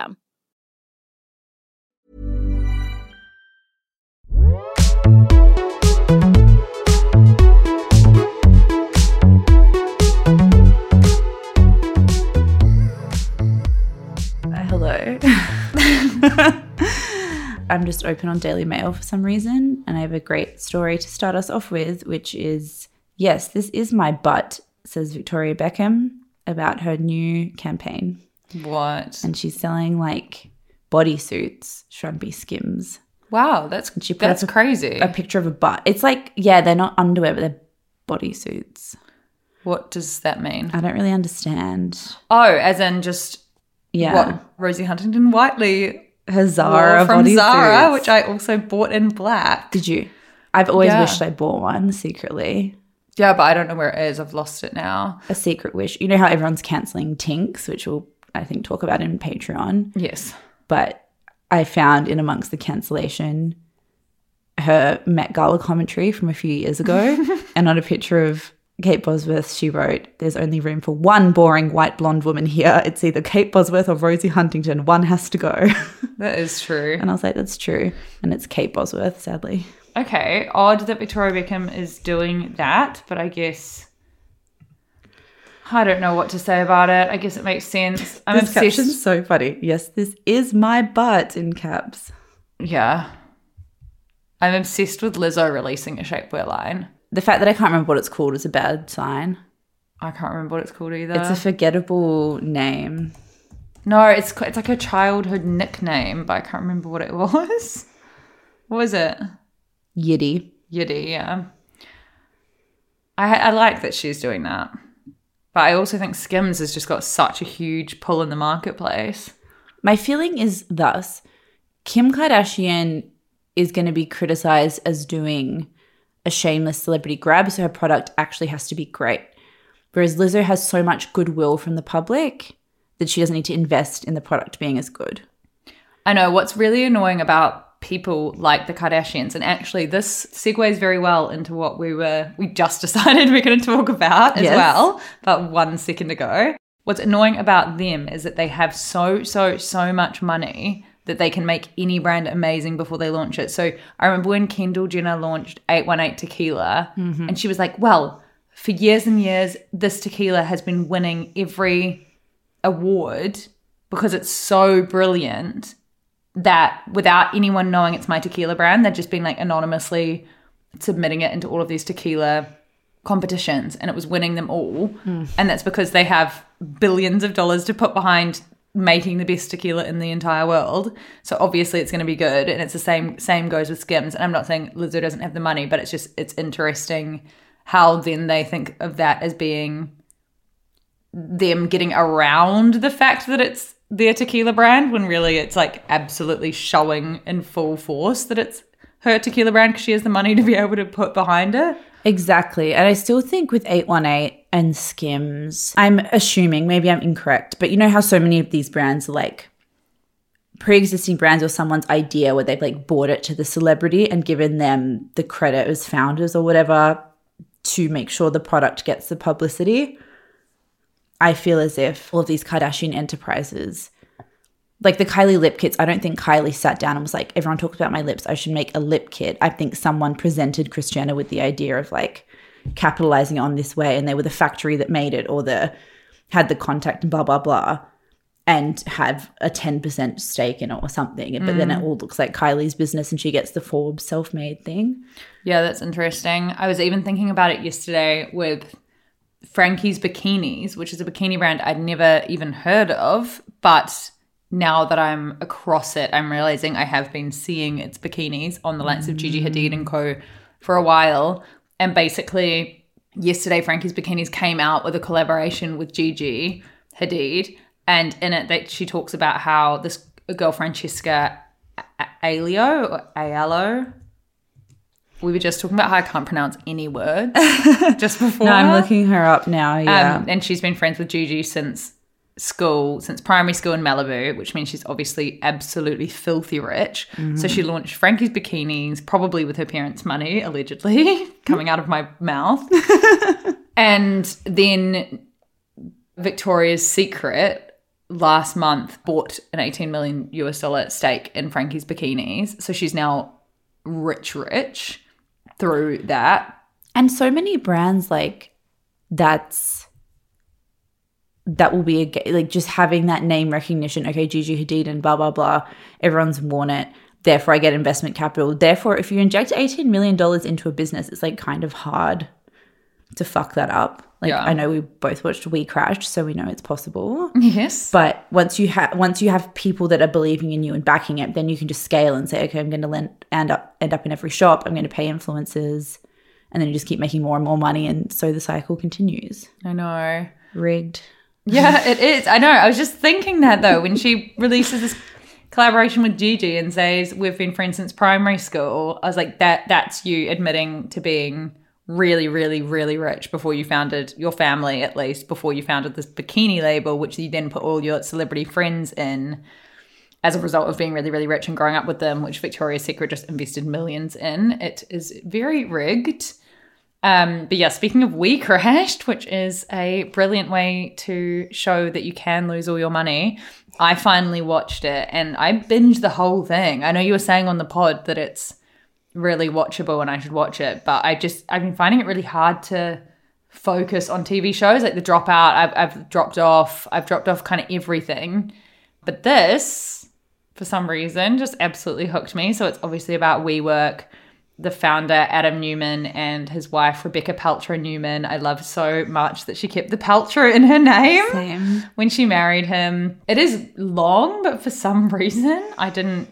Uh, hello. I'm just open on Daily Mail for some reason, and I have a great story to start us off with, which is yes, this is my butt, says Victoria Beckham about her new campaign. What? And she's selling like bodysuits, Shrumpy Skims. Wow, that's she put that's a- crazy. A picture of a butt. It's like, yeah, they're not underwear, but they're bodysuits. what does that mean? I don't really understand. Oh, as in just Yeah. what Rosie Huntington Whiteley Her Zara from. Zara, which I also bought in black. Did you? I've always Yeah. wished I bought one secretly. Yeah, but I don't know where it is. I've lost it now. a secret wish. You know how everyone's canceling Tinx, which we'll I think talk about in Patreon. Yes. But I found in amongst the cancellation her Met Gala commentary from a few years ago, and on a picture of Kate Bosworth, she wrote, "There's only room for one boring white blonde woman here. It's either Kate Bosworth or Rosie Huntington. One has to go." That is true. and I was like, "That's true," and it's Kate Bosworth, sadly. Okay, odd that Victoria Beckham is doing that, but I guess I don't know what to say about it. I guess it makes sense. I'm this caption's obsessed. so funny. Yes, this is my butt in caps. Yeah. I'm obsessed with Lizzo releasing a shapewear line. The fact that I can't remember what it's called is a bad sign. I can't remember what it's called either. It's a forgettable name. no, it's it's like a childhood nickname, but I can't remember what it was. What was it? Yitty. Yitty, yeah. I I like that she's doing that, but I also think Skims has just got such a huge pull in the marketplace. My feeling is thus Kim Kardashian is going to be criticized as doing a shameless celebrity grab, so her product actually has to be great. Whereas Lizzo has so much goodwill from the public that she doesn't need to invest in the product being as good. I know what's really annoying about people like the Kardashians, and actually this segues very well into what we were we just decided we're going to talk about as Yes. well, but one second ago. What's annoying about them is that they have so so so much money that they can make any brand amazing before they launch it. So I remember when Kendall Jenner launched 818 tequila, mm-hmm. and she was like, "Well, for years and years, this tequila has been winning every award because it's so brilliant that without anyone knowing it's my tequila brand, they've just been like anonymously submitting it into all of these tequila competitions and it was winning them all. Hmm. And that's because they have billions of dollars to put behind making the best tequila in the entire world. So obviously it's going to be good and it's the same same goes with Skims. And I'm not saying Lizzo doesn't have the money, but it's just it's interesting how then they think of that as being them getting around the fact that it's their tequila brand when really it's like absolutely showing in full force that it's her tequila brand because she has the money to be able to put behind it. Exactly. And I still think with 818 and Skims, I'm assuming, maybe I'm incorrect, but you know how so many of these brands are like pre existing brands or someone's idea where they've like bought it to the celebrity and given them the credit as founders or whatever to make sure the product gets the publicity. I feel as if all of these Kardashian enterprises, like the Kylie lip kits, I don't think Kylie sat down and was like, everyone talks about my lips. I should make a lip kit. I think someone presented Christiana with the idea of like capitalizing on this way, and they were the factory that made it or the had the contact and blah, blah, blah, and have a 10% stake in it or something. But then it mm. all looks like Kylie's business and she gets the Forbes self made thing. Yeah, that's interesting. I was even thinking about it yesterday with Frankie's Bikinis, which is a bikini brand I'd never even heard of, but now that I'm across it, I'm realizing I have been seeing its bikinis on the likes of Gigi mm. Hadid and co for a while. And basically, yesterday Frankie's Bikinis came out with a collaboration with Gigi Hadid, and in it that she talks about how this girl Francesca Alio or Aiello. We were just talking about how I can't pronounce any words just before. No, I'm looking her up now. Yeah. Um, and she's been friends with Gigi since school, since primary school in Malibu, which means she's obviously absolutely filthy rich. So she launched Frankie's Bikinis, probably with her parents' money, allegedly, coming out of my mouth. and then Victoria's Secret last month bought an 18 million US dollar stake in Frankie's Bikinis. So she's now rich, rich through that. And so many brands like that's that will be a like just having that name recognition. Okay, Gigi Hadid and blah blah blah. Everyone's worn it. Therefore, I get investment capital. Therefore, if you inject eighteen million dollars into a business, it's like kind of hard to fuck that up. Like Yeah. I know we both watched We Crashed, so we know it's possible. Yes. But once you have once you have people that are believing in you and backing it, then you can just scale and say, okay, I'm going to end up end up in every shop. I'm going to pay influencers, and then you just keep making more and more money, and so the cycle continues. I know. Rigged. Yeah, it is. I know. I was just thinking that though when she releases this collaboration with Gigi and says we've been friends since primary school. I was like, that that's you admitting to being really, really, really rich before you founded your family, at least before you founded this bikini label, which you then put all your celebrity friends in as a result of being really, really rich and growing up with them, which Victoria's Secret just invested millions in. It is very rigged. Um, but yeah, speaking of We Crashed, which is a brilliant way to show that you can lose all your money, I finally watched it and I binged the whole thing. I know you were saying on the pod that it's really watchable and I should watch it, but I just I've been finding it really hard to focus on TV shows like The Dropout. I've, I've dropped off. I've dropped off kind of everything, but this, for some reason, just absolutely hooked me. So it's obviously about WeWork the founder Adam Neumann and his wife Rebekah Paltrow Neumann. I love so much that she kept the Paltrow in her name Same. when she married him. It is long, but for some reason I didn't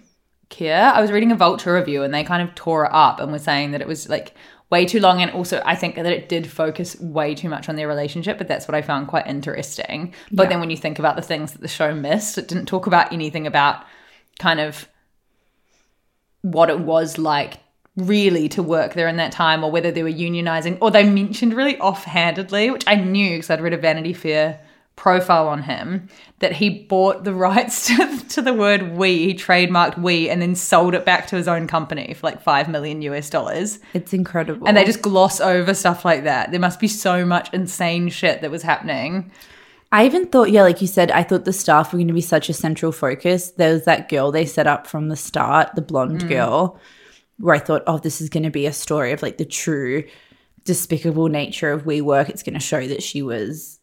care. I was reading a Vulture review and they kind of tore it up and were saying that it was like way too long and also I think that it did focus way too much on their relationship, but that's what I found quite interesting. But then when you think about the things that the show missed, it didn't talk about anything about kind of what it was like really to work there in that time or whether they were unionizing or they mentioned really offhandedly which i knew because i'd read a vanity fair profile on him that he bought the rights to, to the word we he trademarked we and then sold it back to his own company for like 5 million us dollars It's incredible. and they just gloss over stuff like that there must be so much insane shit that was happening I even thought, yeah, like you said, I thought the staff were going to be such a central focus. There was that girl they set up from the start, the blonde mm. girl, where I thought, oh, this is going to be a story of like the true despicable nature of WeWork. It's going to show that she was,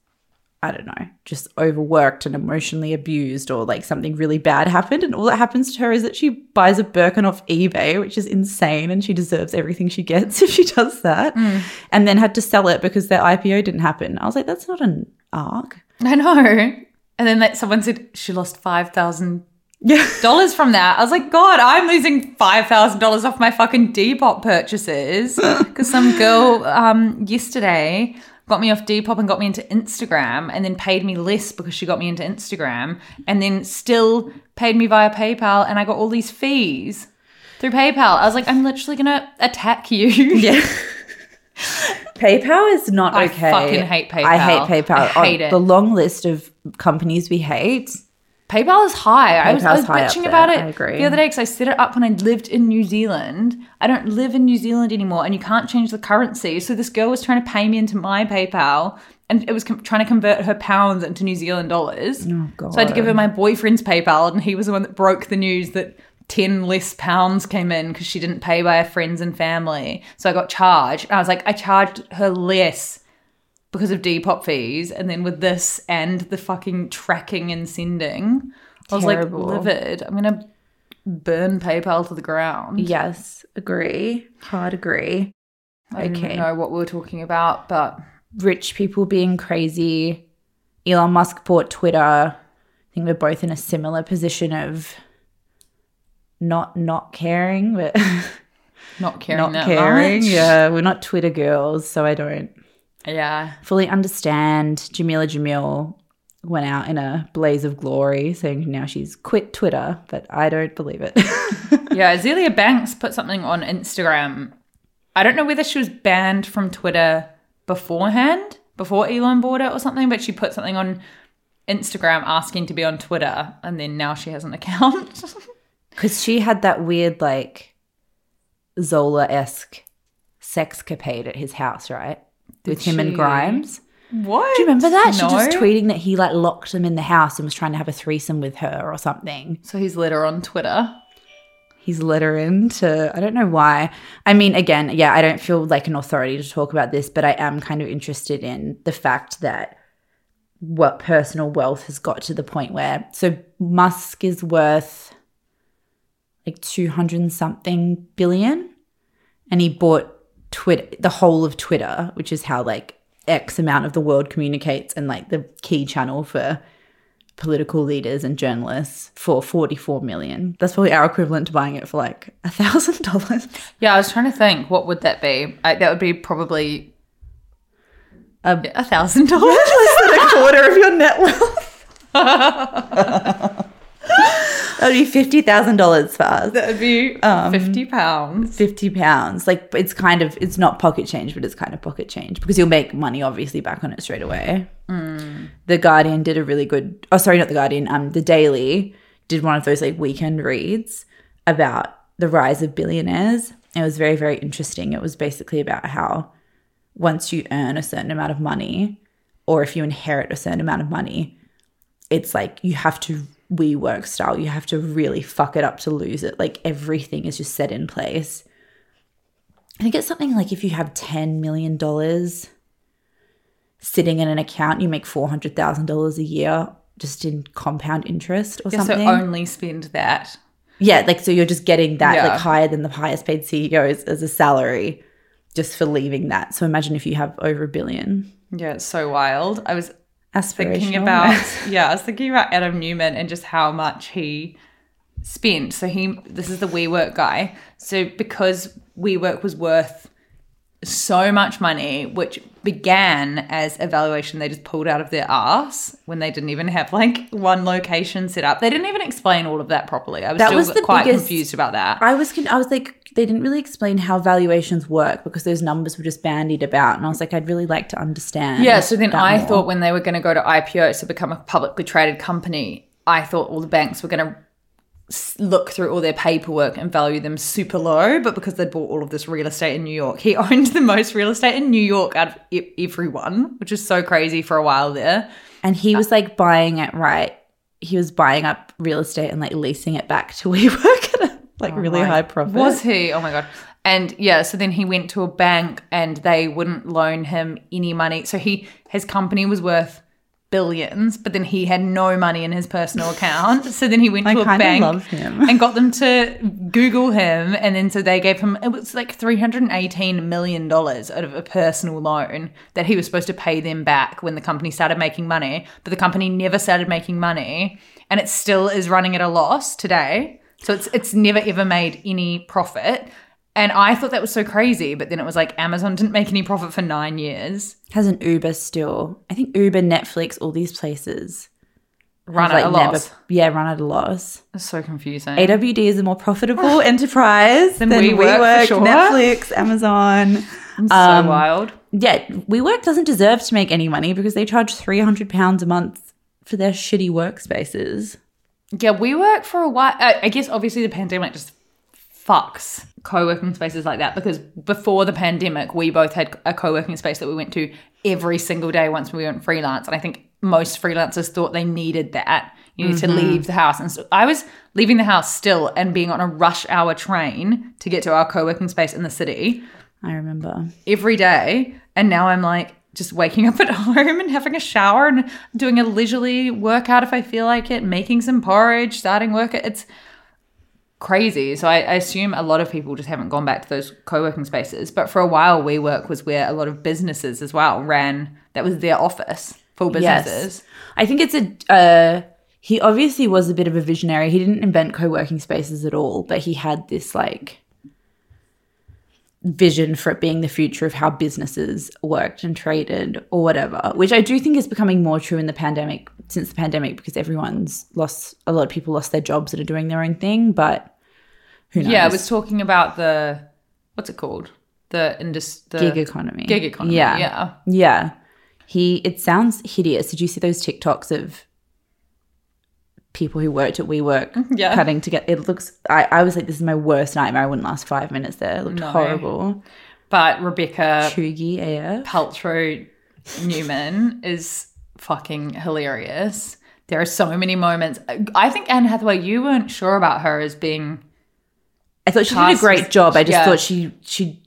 I don't know, just overworked and emotionally abused or like something really bad happened. And all that happens to her is that she buys a Birkin off eBay, which is insane. And she deserves everything she gets if she does that. And then had to sell it because their IPO didn't happen. I was like, that's not an arc. i know and then that someone said she lost 5000 Yeah. dollars from that. I was like, God, I'm losing five thousand dollars off my fucking Depop purchases because some girl um, yesterday got me off Depop and got me into Instagram, and then paid me less because she got me into Instagram, and then still paid me via PayPal, and I got all these fees through PayPal. I was like, I'm literally gonna attack you. Yeah. PayPal is not I okay. fucking hate PayPal. I hate PayPal. I hate On it. The long list of companies we hate. PayPal is high. I was, I was bitching about it I agree. the other day because I set it up when I lived in New Zealand. I don't live in New Zealand anymore, and you can't change the currency. So this girl was trying to pay me into my PayPal, and it was com- trying to convert her pounds into New Zealand dollars. Oh, God. So I had to give her my boyfriend's PayPal, and he was the one that broke the news that. 10 less pounds came in because she didn't pay by her friends and family. So I got charged. And I was like, I charged her less because of Depop fees, and then with this and the fucking tracking and sending, I was Terrible. like livid. I'm gonna burn PayPal to the ground. Yes, agree. Hard agree. I don't okay. know what we were talking about, but Rich people being crazy. Elon Musk bought Twitter. I think we're both in a similar position of not not caring, but not caring not that caring. much. Yeah, we're not Twitter girls, so I don't yeah. fully understand. Jamila Jamil went out in a blaze of glory saying now she's quit Twitter, but I don't believe it. Yeah, Azealia Banks put something on Instagram. I don't know whether she was banned from Twitter beforehand, before Elon bought it or something, but she put something on Instagram asking to be on Twitter, and then now she has an account. Because she had that weird, like, Zola esque sexcapade at his house, right? With him and? Grimes. what? Do you remember that? She was just tweeting that he, like, locked them in the house and was trying to have a threesome with her or something. So he's let her on Twitter. He's let her in to, I don't know why. I mean, again, yeah, I don't feel like an authority to talk about this, but I am kind of interested in the fact that what personal wealth has got to the point where, so Musk is worth like 200 and something billion, and he bought Twitter, the whole of Twitter, which is how like X amount of the world communicates and like the key channel for political leaders and journalists for 44 million. That's probably our equivalent to buying it for like a thousand dollars. Yeah, I was trying to think, what would that be? I, that would be probably A a thousand dollars. less than a quarter of your net wealth. that would be fifty thousand dollars for us. That would be fifty pounds. Fifty pounds. Like it's kind of it's not pocket change, but it's kind of pocket change because you'll make money obviously back on it straight away. The Guardian did a really good. Oh, sorry, not the Guardian. Um, the Daily did one of those like weekend reads about the rise of billionaires. It was very very interesting. It was basically about how once you earn a certain amount of money, or if you inherit a certain amount of money, it's like you have to WeWork style. You have to really fuck it up to lose it. Like everything is just set in place. I think it's something like if you have $10 million sitting in an account, you make $400,000 a year just in compound interest or Yeah, so something. only spend that. yeah, like so you're just getting that Yeah. like higher than the highest paid CEOs as a salary just for leaving that. So imagine if you have over a billion. Yeah, it's so wild. I was thinking about yeah, I was thinking about Adam Neumann and just how much he spent. So he this is the WeWork guy. So because WeWork was worth so much money, which began as a valuation they just pulled out of their ass when they didn't even have like one location set up. They didn't even explain all of that properly. I was That still was quite biggest- confused about that. I was I was like they didn't really explain how valuations work because those numbers were just bandied about and I was like I'd really like to understand. Yeah, so then I more. thought when they were going to go to IPO, so become a publicly traded company, I thought all the banks were going to look through all their paperwork and value them super low. But because they bought all of this real estate in New York, he owned the most real estate in New York out of everyone, which is so crazy for a while there. and he was like buying it right. He was buying up real estate and like leasing it back to WeWork like oh, really high profit. Oh Was he? Oh my god. And yeah, so then he went to a bank and they wouldn't loan him any money. So he his company was worth billions, but then he had no money in his personal account. So then he went to a bank love him. and got them to Google him, and then so they gave him it was like three hundred and eighteen million dollars out of a personal loan that he was supposed to pay them back when the company started making money, but the company never started making money, and it still is running at a loss today. So it's it's never ever made any profit. And I thought that was so crazy, but then it was like Amazon didn't make any profit for nine years. Has an Uber still. I think Uber, Netflix, all these places. Run at a like, loss. yeah, run at a loss. It's so confusing. AWD is a more profitable enterprise Than than WeWork, for WeWork, sure. Netflix, Amazon. It's so um, wild. Yeah, WeWork doesn't deserve to make any money because they charge three hundred pounds a month for their shitty workspaces. Yeah, we work for a while. I I guess obviously the pandemic just fucks co-working spaces like that because before the pandemic, we both had a co-working space that we went to every single day once we went freelance, and I think most freelancers thought they needed that. You need to mm-hmm. leave the house, and so I was leaving the house still and being on a rush hour train to get to our co-working space in the city I remember. every day. And now I'm like just waking up at home and having a shower and doing a leisurely workout if I feel like it, making some porridge, starting work. It's crazy. So I, I assume a lot of people just haven't gone back to those co-working spaces. But for a while, WeWork was where a lot of businesses as well ran. That was their office for businesses. Yes. I think it's a. Uh, he obviously was a bit of a visionary. He didn't invent co working spaces at all, but he had this like vision for it being the future of how businesses worked and traded or whatever, which I do think is becoming more true in the pandemic since the pandemic because everyone's lost a lot of people lost their jobs that are doing their own thing, but who knows? Yeah, I was talking about the what's it called? The indus the gig economy. Gig economy. Yeah. Yeah. Yeah. He it sounds hideous. Did you see those TikToks of people who worked at WeWork Yeah. cutting to get it looks I, I was like, this is my worst nightmare. I wouldn't last five minutes there. It looked No. horrible. But Rebekah Chuggy AF. Paltrow Neumann is fucking hilarious. There are so many moments. I think Anne Hathaway, you weren't sure about her as being I thought she did a great job. I just yeah. thought she she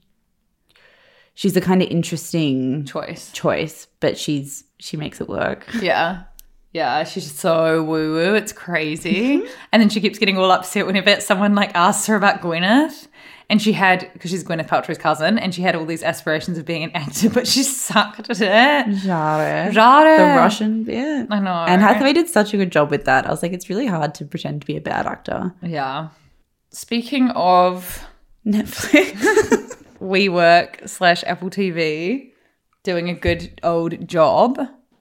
she's a kind of interesting choice. choice, but she's she makes it work. Yeah. Yeah, she's just so woo woo. It's crazy. Mm-hmm. and then she keeps getting all upset whenever someone like asks her about Gwyneth. And she had, because she's Gwyneth Paltrow's cousin, and she had all these aspirations of being an actor, but she sucked at it. Jare. Jare. The Russian bit. I know. And Hathaway did such a good job with that. I was like, it's really hard to pretend to be a bad actor. Yeah. Speaking of Netflix. WeWork slash Apple TV doing a good old job.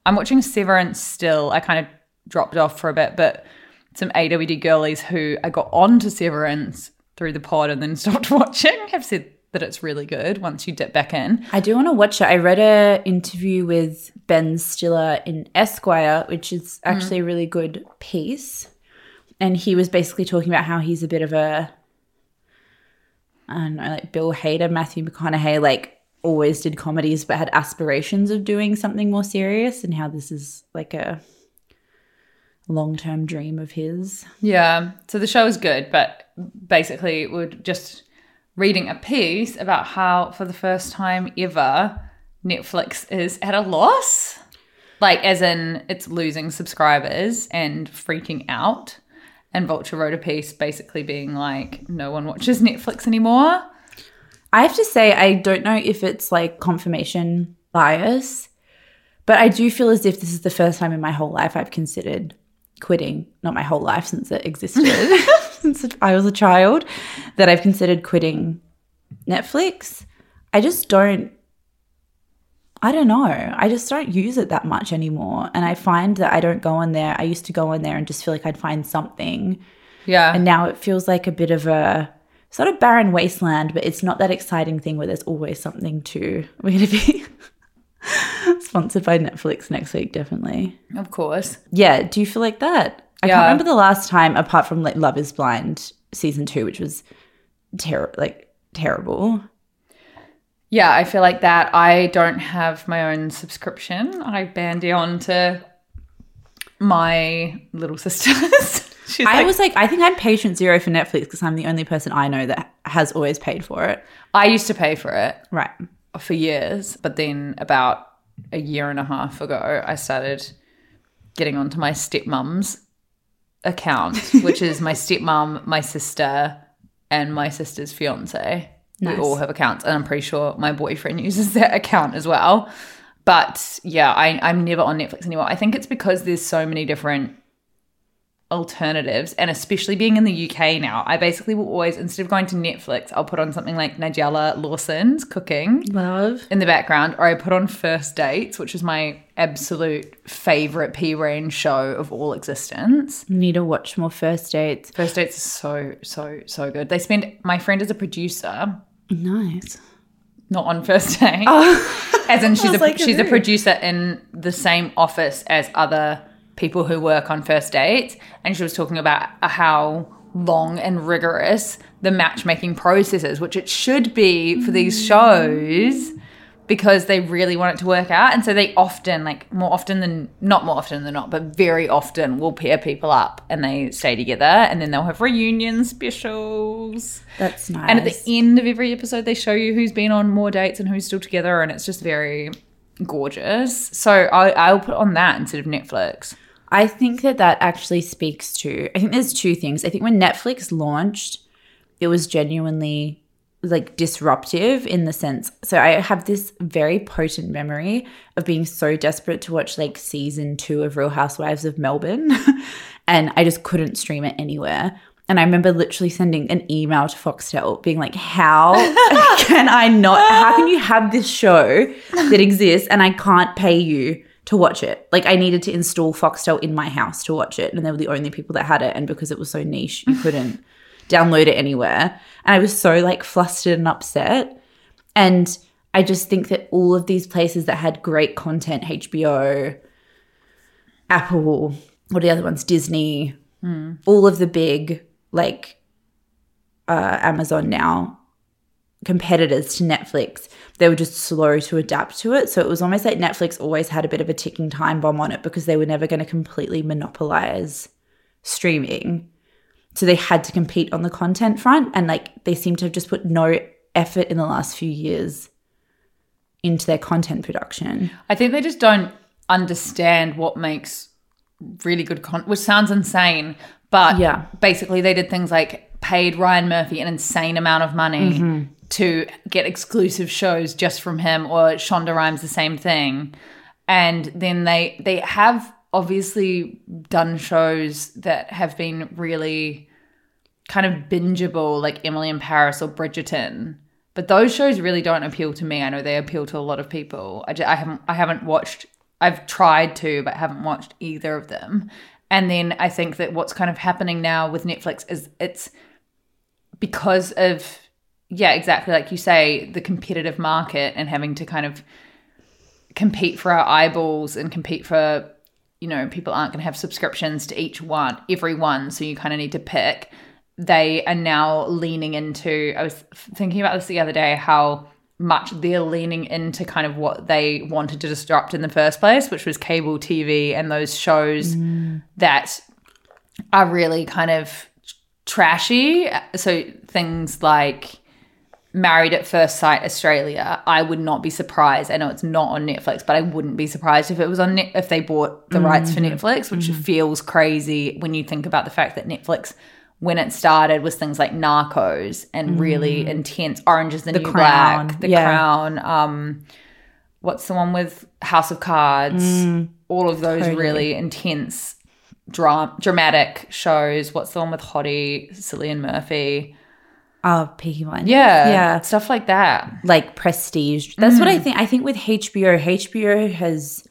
I'm watching Severance still. I kind of dropped off for a bit, but some AWD girlies who I got onto Severance through the pod and then stopped watching have said that it's really good once you dip back in. I do want to watch it. I read a interview with Ben Stiller in Esquire, which is mm. actually a really good piece. And he was basically talking about how he's a bit of a I don't know, like Bill Hader, Matthew McConaughey, like always did comedies but had aspirations of doing something more serious and how this is like a long term dream of his. Yeah. So the show is good, but basically we're just reading a piece about how for the first time ever Netflix is at a loss. Like as in it's losing subscribers and freaking out. And Vulture wrote a piece basically being like, no one watches Netflix anymore. I have to say, I don't know if it's like confirmation bias, but I do feel as if this is the first time in my whole life I've considered quitting. Not my whole life since it existed, since I was a child, that I've considered quitting Netflix. I just don't. I don't know. I just don't use it that much anymore. And I find that I don't go on there. I used to go on there and just feel like I'd find something. Yeah. And now it feels like a bit of a sort of barren wasteland, but it's not that exciting thing where there's always something to. We're going to be sponsored by Netflix next week, definitely. of course. Yeah. Do you feel like that? I Yeah. can't remember the last time, apart from like Love is Blind season two, which was ter- like terrible. Yeah, I feel like that. I don't have my own subscription. I bandy on to my little sisters. She's I like, was like, I think I'm patient zero for Netflix because I'm the only person I know that has always paid for it. I used to pay for it Right. for years, but then about a year and a half ago, I started getting onto my stepmom's account, which is my stepmom, my sister, and my sister's fiance. Nice. We all have accounts, and I'm pretty sure my boyfriend uses that account as well. But yeah, I, I'm never on Netflix anymore. I think it's because there's so many different alternatives and especially being in the UK now, I basically will always instead of going to Netflix, I'll put on something like Nigella Lawson's cooking Love. in the background or I put on First Dates, which is my absolute favorite P range show of all existence. Need to watch more first dates. First Dates is so so so good. They spend my friend is a producer Nice. not on first date. Oh. As in, she's a like, she's a producer in the same office as other people who work on first dates, and she was talking about how long and rigorous the matchmaking process is, which it should be for these mm. shows because they really want it to work out, and so they often, like more often than not more often than not, but very often, will pair people up and they stay together, and then they'll have reunion specials. That's nice. And at the end of every episode, they show you who's been on more dates and who's still together, and it's just very gorgeous. So I, I'll put on that instead of Netflix. I think that that actually speaks to. I think there's two things. I think when Netflix launched, it was genuinely like disruptive in the sense. So I have this very potent memory of being so desperate to watch like season two of Real Housewives of Melbourne, and I just couldn't stream it anywhere. And I remember literally sending an email to Foxtel being like, How can I not? How can you have this show that exists and I can't pay you to watch it? Like, I needed to install Foxtel in my house to watch it. And they were the only people that had it. And because it was so niche, you couldn't download it anywhere. And I was so like flustered and upset. And I just think that all of these places that had great content, HBO, Apple, what are the other ones? Disney, all of the big like uh, Amazon now competitors to Netflix, they were just slow to adapt to it. So it was almost like Netflix always had a bit of a ticking time bomb on it because they were never going to completely monopolize streaming. So they had to compete on the content front. And like they seem to have just put no effort in the last few years into their content production. I think they just don't understand what makes really good content, which sounds insane. But Yeah. basically, they did things like paid Ryan Murphy an insane amount of money mm-hmm. To get exclusive shows just from him, or Shonda Rhimes the same thing. And then they they have obviously done shows that have been really kind of bingeable, like Emily in Paris or Bridgerton. But those shows really don't appeal to me. I know they appeal to a lot of people. I, ju- I haven't I haven't watched. I've tried to, but haven't watched either of them. And then I think that what's kind of happening now with Netflix is it's because of yeah, exactly. Like you say, the competitive market and having to kind of compete for our eyeballs and compete for you know people aren't going to have subscriptions to each one every one so you kind of need to pick. They are now leaning into i was thinking about this the other day how much they're leaning into kind of what they wanted to disrupt in the first place which was cable tv and those shows mm. that are really kind of trashy. So things like Married at First Sight Australia, I would not be surprised. I know it's not on Netflix, but I wouldn't be surprised if it was on Net- if they bought the rights for mm. Netflix, which mm. feels crazy when you think about the fact that Netflix when it started was things like Narcos and really mm. intense Orange is the, New Crown, Black, The yeah. Crown, um what's the one with House of Cards, all of those really intense dra- dramatic shows. What's the one with Hottie, Cillian Murphy? Oh, Peaky Blinders. Yeah. Yeah. Stuff like that. like prestige. That's what I mm. think. I think with HBO, HBO has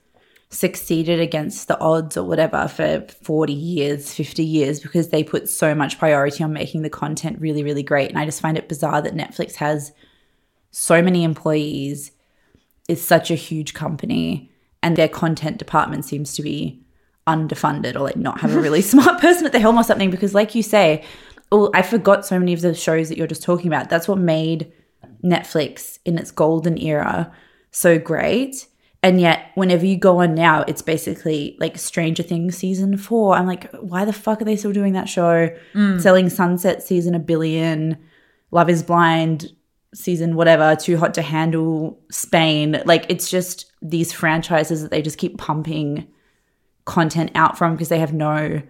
succeeded against the odds or whatever for 40 years, 50 years because they put so much priority on making the content really, really great. And I just find it bizarre that Netflix has so many employees, is such a huge company, and their content department seems to be underfunded or like not have a really smart person at the helm or something because like you say oh i forgot so many of the shows that you're just talking about. That's what made netflix in its golden era so great. And yet whenever you go on now it's basically like stranger things season four. I'm like why the fuck are they still doing that show? Mm. Selling sunset season a billion love is blind season whatever too hot to handle spain. Like it's just these franchises that they just keep pumping content out from because they have no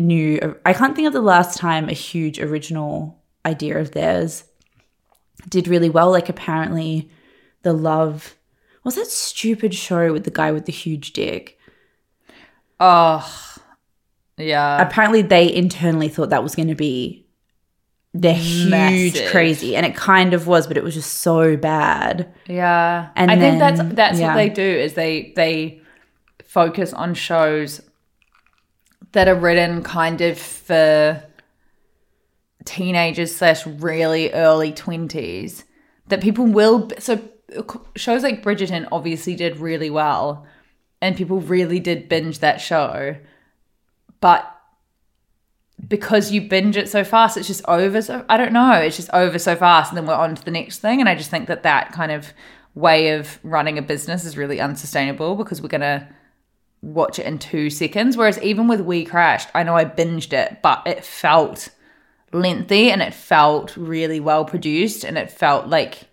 new I can't think of the last time a huge original idea of theirs did really well like apparently the love was that stupid show with the guy with the huge dick Oh, Yeah. apparently they internally thought that was going to be the huge Massive. crazy and it kind of was but it was just so bad Yeah, And I think that's that's yeah. what they do is they they focus on shows that are written kind of for teenagers slash really early twenties that people will so shows like Bridgerton obviously did really well and people really did binge that show but because you binge it so fast, it's just over. So I don't know. It's just over so fast, and then we're on to the next thing. And I just think that that kind of way of running a business is really unsustainable because we're gonna watch it in two seconds. Whereas even with We Crashed, I know I binged it, but it felt lengthy and it felt really well produced, and it felt like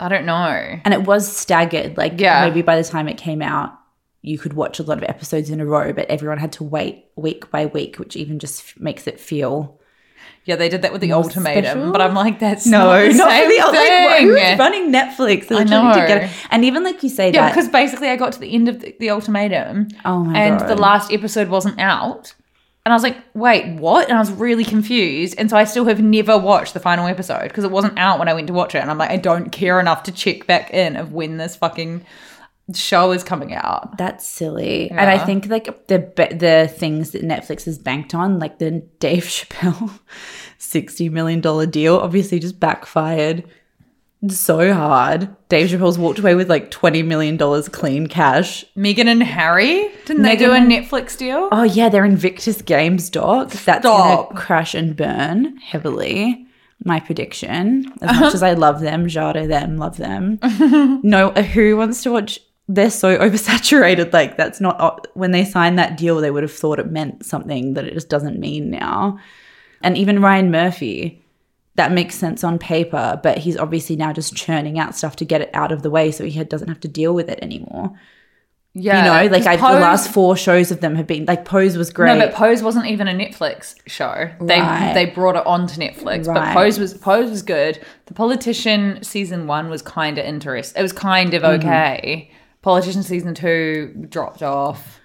I don't know. and it was staggered like Yeah. maybe by the time it came out you could watch a lot of episodes in a row but everyone had to wait week by week which even just f- makes it feel Yeah, they did that with the More ultimatum, special? but I'm like, that's no not the not same for the like, thing. who's running netflix I know. get it- and even like you say Yeah, that because basically I got to the end of the, the ultimatum Oh my god. and God. the last episode wasn't out. And I was like, wait, what? And I was really confused. And so I still have never watched the final episode because it wasn't out when I went to watch it. And I'm like, I don't care enough to check back in of when this fucking show is coming out. That's silly. And I think like the the things that Netflix has banked on, like the Dave Chappelle sixty million dollar deal, obviously just backfired so hard. Dave Chappelle's walked away with like twenty million dollars clean cash. Meghan and Harry, didn't they do a Netflix deal? Oh yeah, they're Invictus Games doc. That's Stop. gonna crash and burn heavily. My prediction. As uh-huh. much as I love them, Jada them, love them. no, who wants to watch? They're so oversaturated. Like that's not when they signed that deal. They would have thought it meant something that it just doesn't mean now. And even Ryan Murphy, that makes sense on paper, but he's obviously now just churning out stuff to get it out of the way, so he doesn't have to deal with it anymore. Yeah. You know, like I, the last four shows of them have been like Pose was great. No, but Pose wasn't even a Netflix show. They Right. they brought it onto Netflix, but Pose was Pose was good. The Politician season one was kind of interesting. It was kind of Mm-hmm. Politician season two dropped off.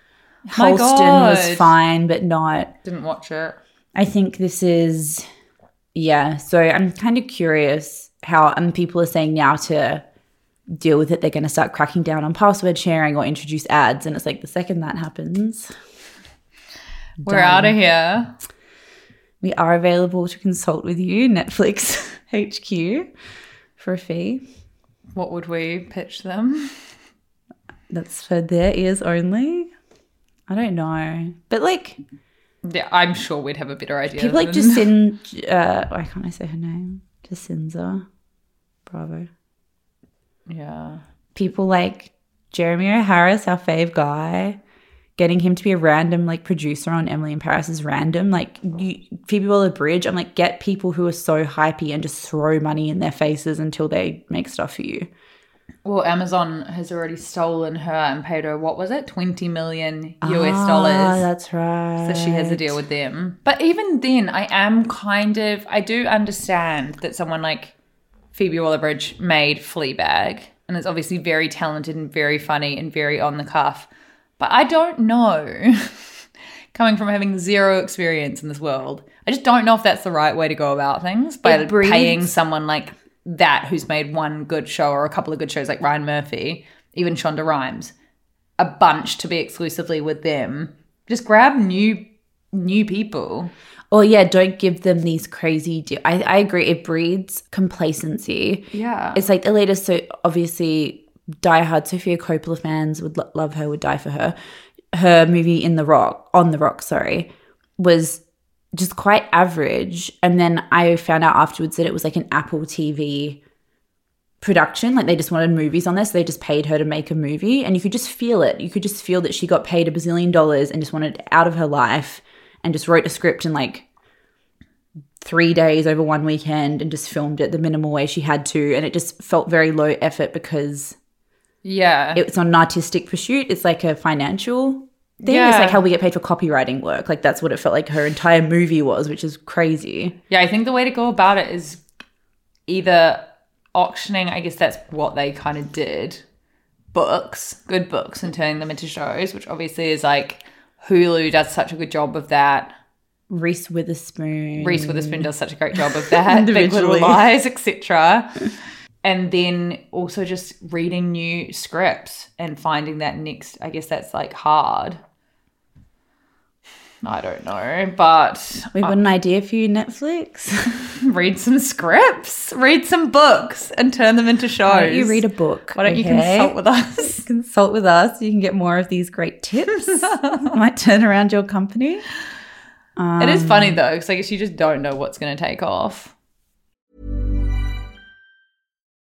My Halston was God. fine, but not. Didn't watch it. I think this is, yeah. So I'm kind of curious how, and people are saying now to deal with it, they're going to start cracking down on password sharing or introduce ads. And it's like the second that happens, We're out of here. we are available to consult with you, Netflix HQ, for a fee. What would we pitch them? That's for their ears only. I don't know. But like, Yeah, I'm sure we'd have a better idea. people like than- Jacinda, uh, why can't I say her name? Jacinda. Bravo. Yeah. people like Jeremy O. Harris, our fave guy, getting him to be a random like producer on Emily in Paris is random. Like you, Phoebe Waller-Bridge, I'm like get people who are so hypey and just throw money in their faces until they make stuff for you. Well, Amazon has already stolen her and paid her what was it, twenty million US Ah, dollars. that's right. So she has a deal with them. But even then, I am kind of I do understand that someone like Phoebe Waller-Bridge made Fleabag, and is obviously very talented and very funny and very on the cuff. But I don't know. Coming from having zero experience in this world, I just don't know if that's the right way to go about things by breeds- paying someone like that who's made one good show or a couple of good shows like Ryan Murphy, even Shonda Rhimes, a bunch to be exclusively with them. Just grab new new people. Or yeah, don't give them these crazy. I I agree. It breeds complacency. Yeah. It's like the latest. So obviously, diehard Sofia Coppola fans would lo- love her, would die for her. Her movie in the Rock, on the Rock, sorry, was just quite average. And then I found out afterwards that it was like an Apple TV production. Like they just wanted movies on this, so they just paid her to make a movie, and you could just feel it. You could just feel that she got paid a bazillion dollars and just wanted out of her life, and just wrote a script in like three days over one weekend and just filmed it the minimal way she had to, and it just felt very low effort because yeah. it's not an artistic pursuit. It's like a financial thing. Yeah. It's like how we get paid for copywriting work. Like that's what it felt like her entire movie was, which is crazy. yeah, I think the way to go about it is either auctioning, I guess that's what they kind of did. Books, good books, and turning them into shows, which obviously is like Hulu does such a good job of that. Reese Witherspoon. Reese Witherspoon does such a great job of that. Big Little Lies, etc. And then also just reading new scripts and finding that next. I guess that's like hard. I don't know, but We've got an idea for you, Netflix. read some scripts, read some books, and turn them into shows. Why don't you read a book? Why don't you consult with us? Consult with us. You can get more of these great tips. Might turn around your company. it is funny um, though, because I guess you just don't know what's going to take off.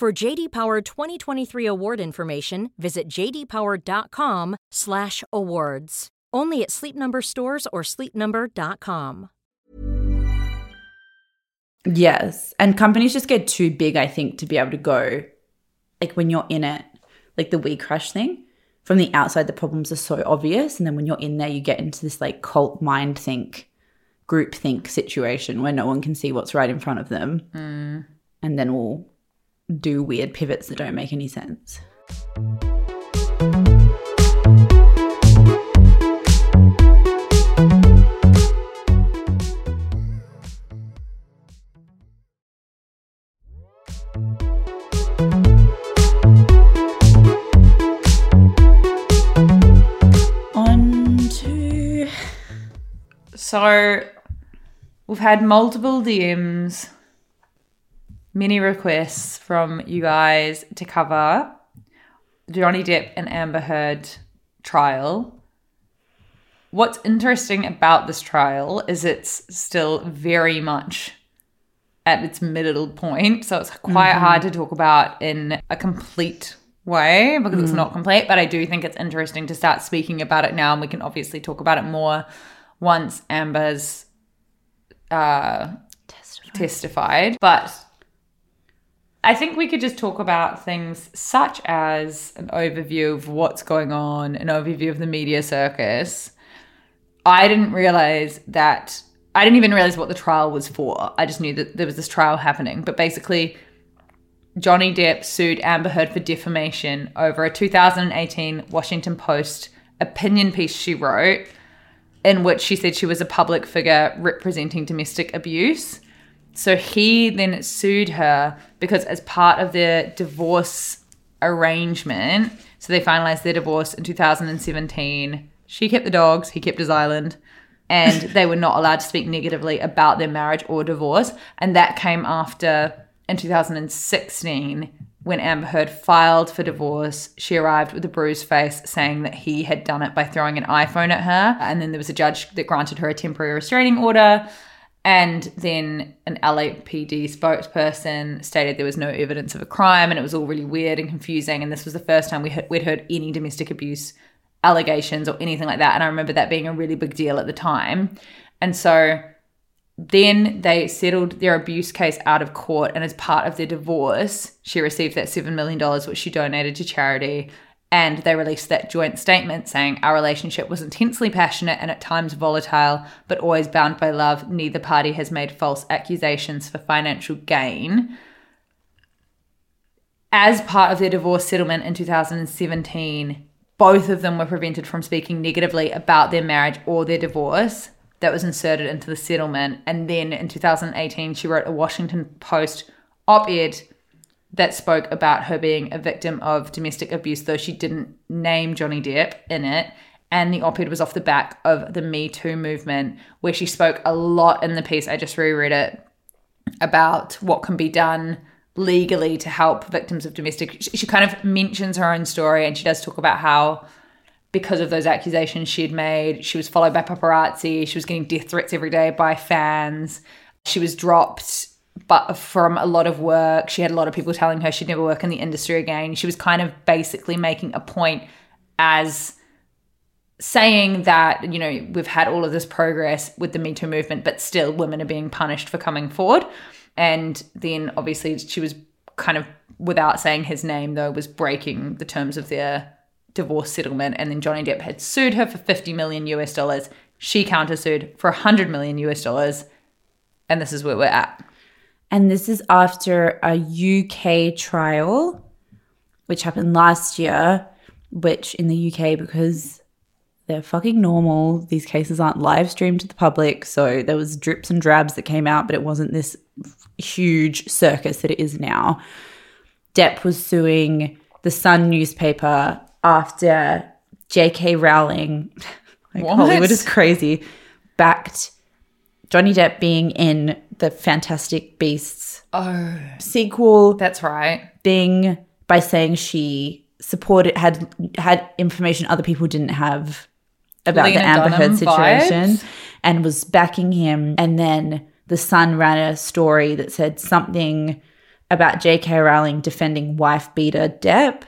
For JD Power 2023 award information, visit jdpower.com/awards. Only at Sleep Number stores or sleepnumber.com. Yes. And companies just get too big, I think, to be able to go, like when you're in it, like the WeCrashed thing. From the outside, the problems are so obvious. And then when you're in there, you get into this like cult mind think, group think situation where no one can see what's right in front of them. Mm. And then all we'll do weird pivots that don't make any sense. So we've had multiple DMs, many requests from you guys to cover Johnny Depp and Amber Heard trial. What's interesting about this trial is it's still very much at its middle point. So it's quite hard to talk about in a complete way because it's not complete. But I do think it's interesting to start speaking about it now. And we can obviously talk about it more once Amber's uh, testified. But I think we could just talk about things such as an overview of what's going on, an overview of the media circus. I didn't realize that, I didn't even realize what the trial was for. I just knew that there was this trial happening. But basically, Johnny Depp sued Amber Heard for defamation over a 2018 Washington Post opinion piece she wrote in which she said she was a public figure representing domestic abuse. So he then sued her because, as part of their divorce arrangement, so they finalized their divorce in 2017. She kept the dogs, he kept his island, and they were not allowed to speak negatively about their marriage or divorce. And that came after, in 2016, when Amber Heard filed for divorce, she arrived with a bruised face saying that he had done it by throwing an iPhone at her. And then there was a judge that granted her a temporary restraining order. And then an LAPD spokesperson stated there was no evidence of a crime and it was all really weird and confusing. And this was the first time we we'd heard any domestic abuse allegations or anything like that. And I remember that being a really big deal at the time. And so then they settled their abuse case out of court. And as part of their divorce, she received that $7 million, which she donated to charity. And they released that joint statement saying, Our relationship was intensely passionate and at times volatile, but always bound by love. Neither party has made false accusations for financial gain. As part of their divorce settlement in 2017, both of them were prevented from speaking negatively about their marriage or their divorce. That was inserted into the settlement. And then in 2018, she wrote a Washington Post op ed that spoke about her being a victim of domestic abuse, though she didn't name Johnny Depp in it. And the op ed was off the back of the Me Too movement, where she spoke a lot in the piece. I just reread it about what can be done legally to help victims of domestic. She, she kind of mentions her own story and she does talk about how because of those accusations she had made, she was followed by paparazzi, she was getting death threats every day by fans. She was dropped but from a lot of work. She had a lot of people telling her she'd never work in the industry again. She was kind of basically making a point as saying that, you know, we've had all of this progress with the Me Too movement, but still women are being punished for coming forward. And then obviously she was kind of, without saying his name though, was breaking the terms of their divorce settlement. And then Johnny Depp had sued her for 50 million US dollars. She countersued for 100 million US dollars. And this is where we're at. And this is after a UK trial, which happened last year, which in the UK, because they're fucking normal, these cases aren't live streamed to the public. So there was drips and drabs that came out, but it wasn't this huge circus that it is now. Depp was suing the Sun newspaper after J.K. Rowling, like What? Hollywood is crazy, backed Johnny Depp being in the Fantastic Beasts Oh, sequel that's right. thing by saying she supported had had information other people didn't have about Lena the Amber Heard situation vibes? and was backing him and then the Sun ran a story that said something about J.K. Rowling defending wife beater Depp.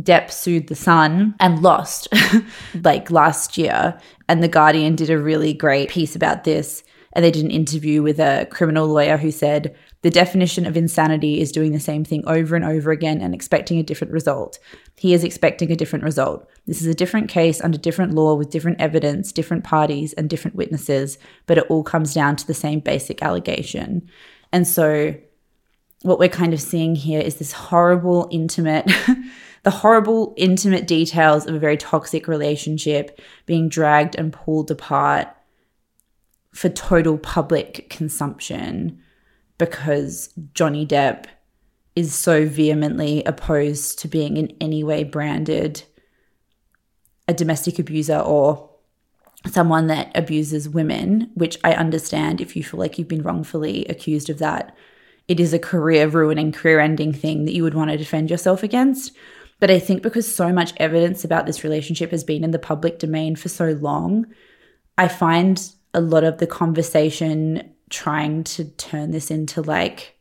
Depp sued the Sun and lost like last year. And The Guardian did a really great piece about this. And they did an interview with a criminal lawyer who said the definition of insanity is doing the same thing over and over again and expecting a different result. He is expecting a different result. This is a different case under different law with different evidence, different parties, and different witnesses, but it all comes down to the same basic allegation. And so what we're kind of seeing here is this horrible, intimate, the horrible, intimate details of a very toxic relationship being dragged and pulled apart for total public consumption because Johnny Depp is so vehemently opposed to being in any way branded a domestic abuser or someone that abuses women, which I understand if you feel like you've been wrongfully accused of that it is a career ruining, career ending thing that you would want to defend yourself against. But I think because so much evidence about this relationship has been in the public domain for so long, I find a lot of the conversation trying to turn this into like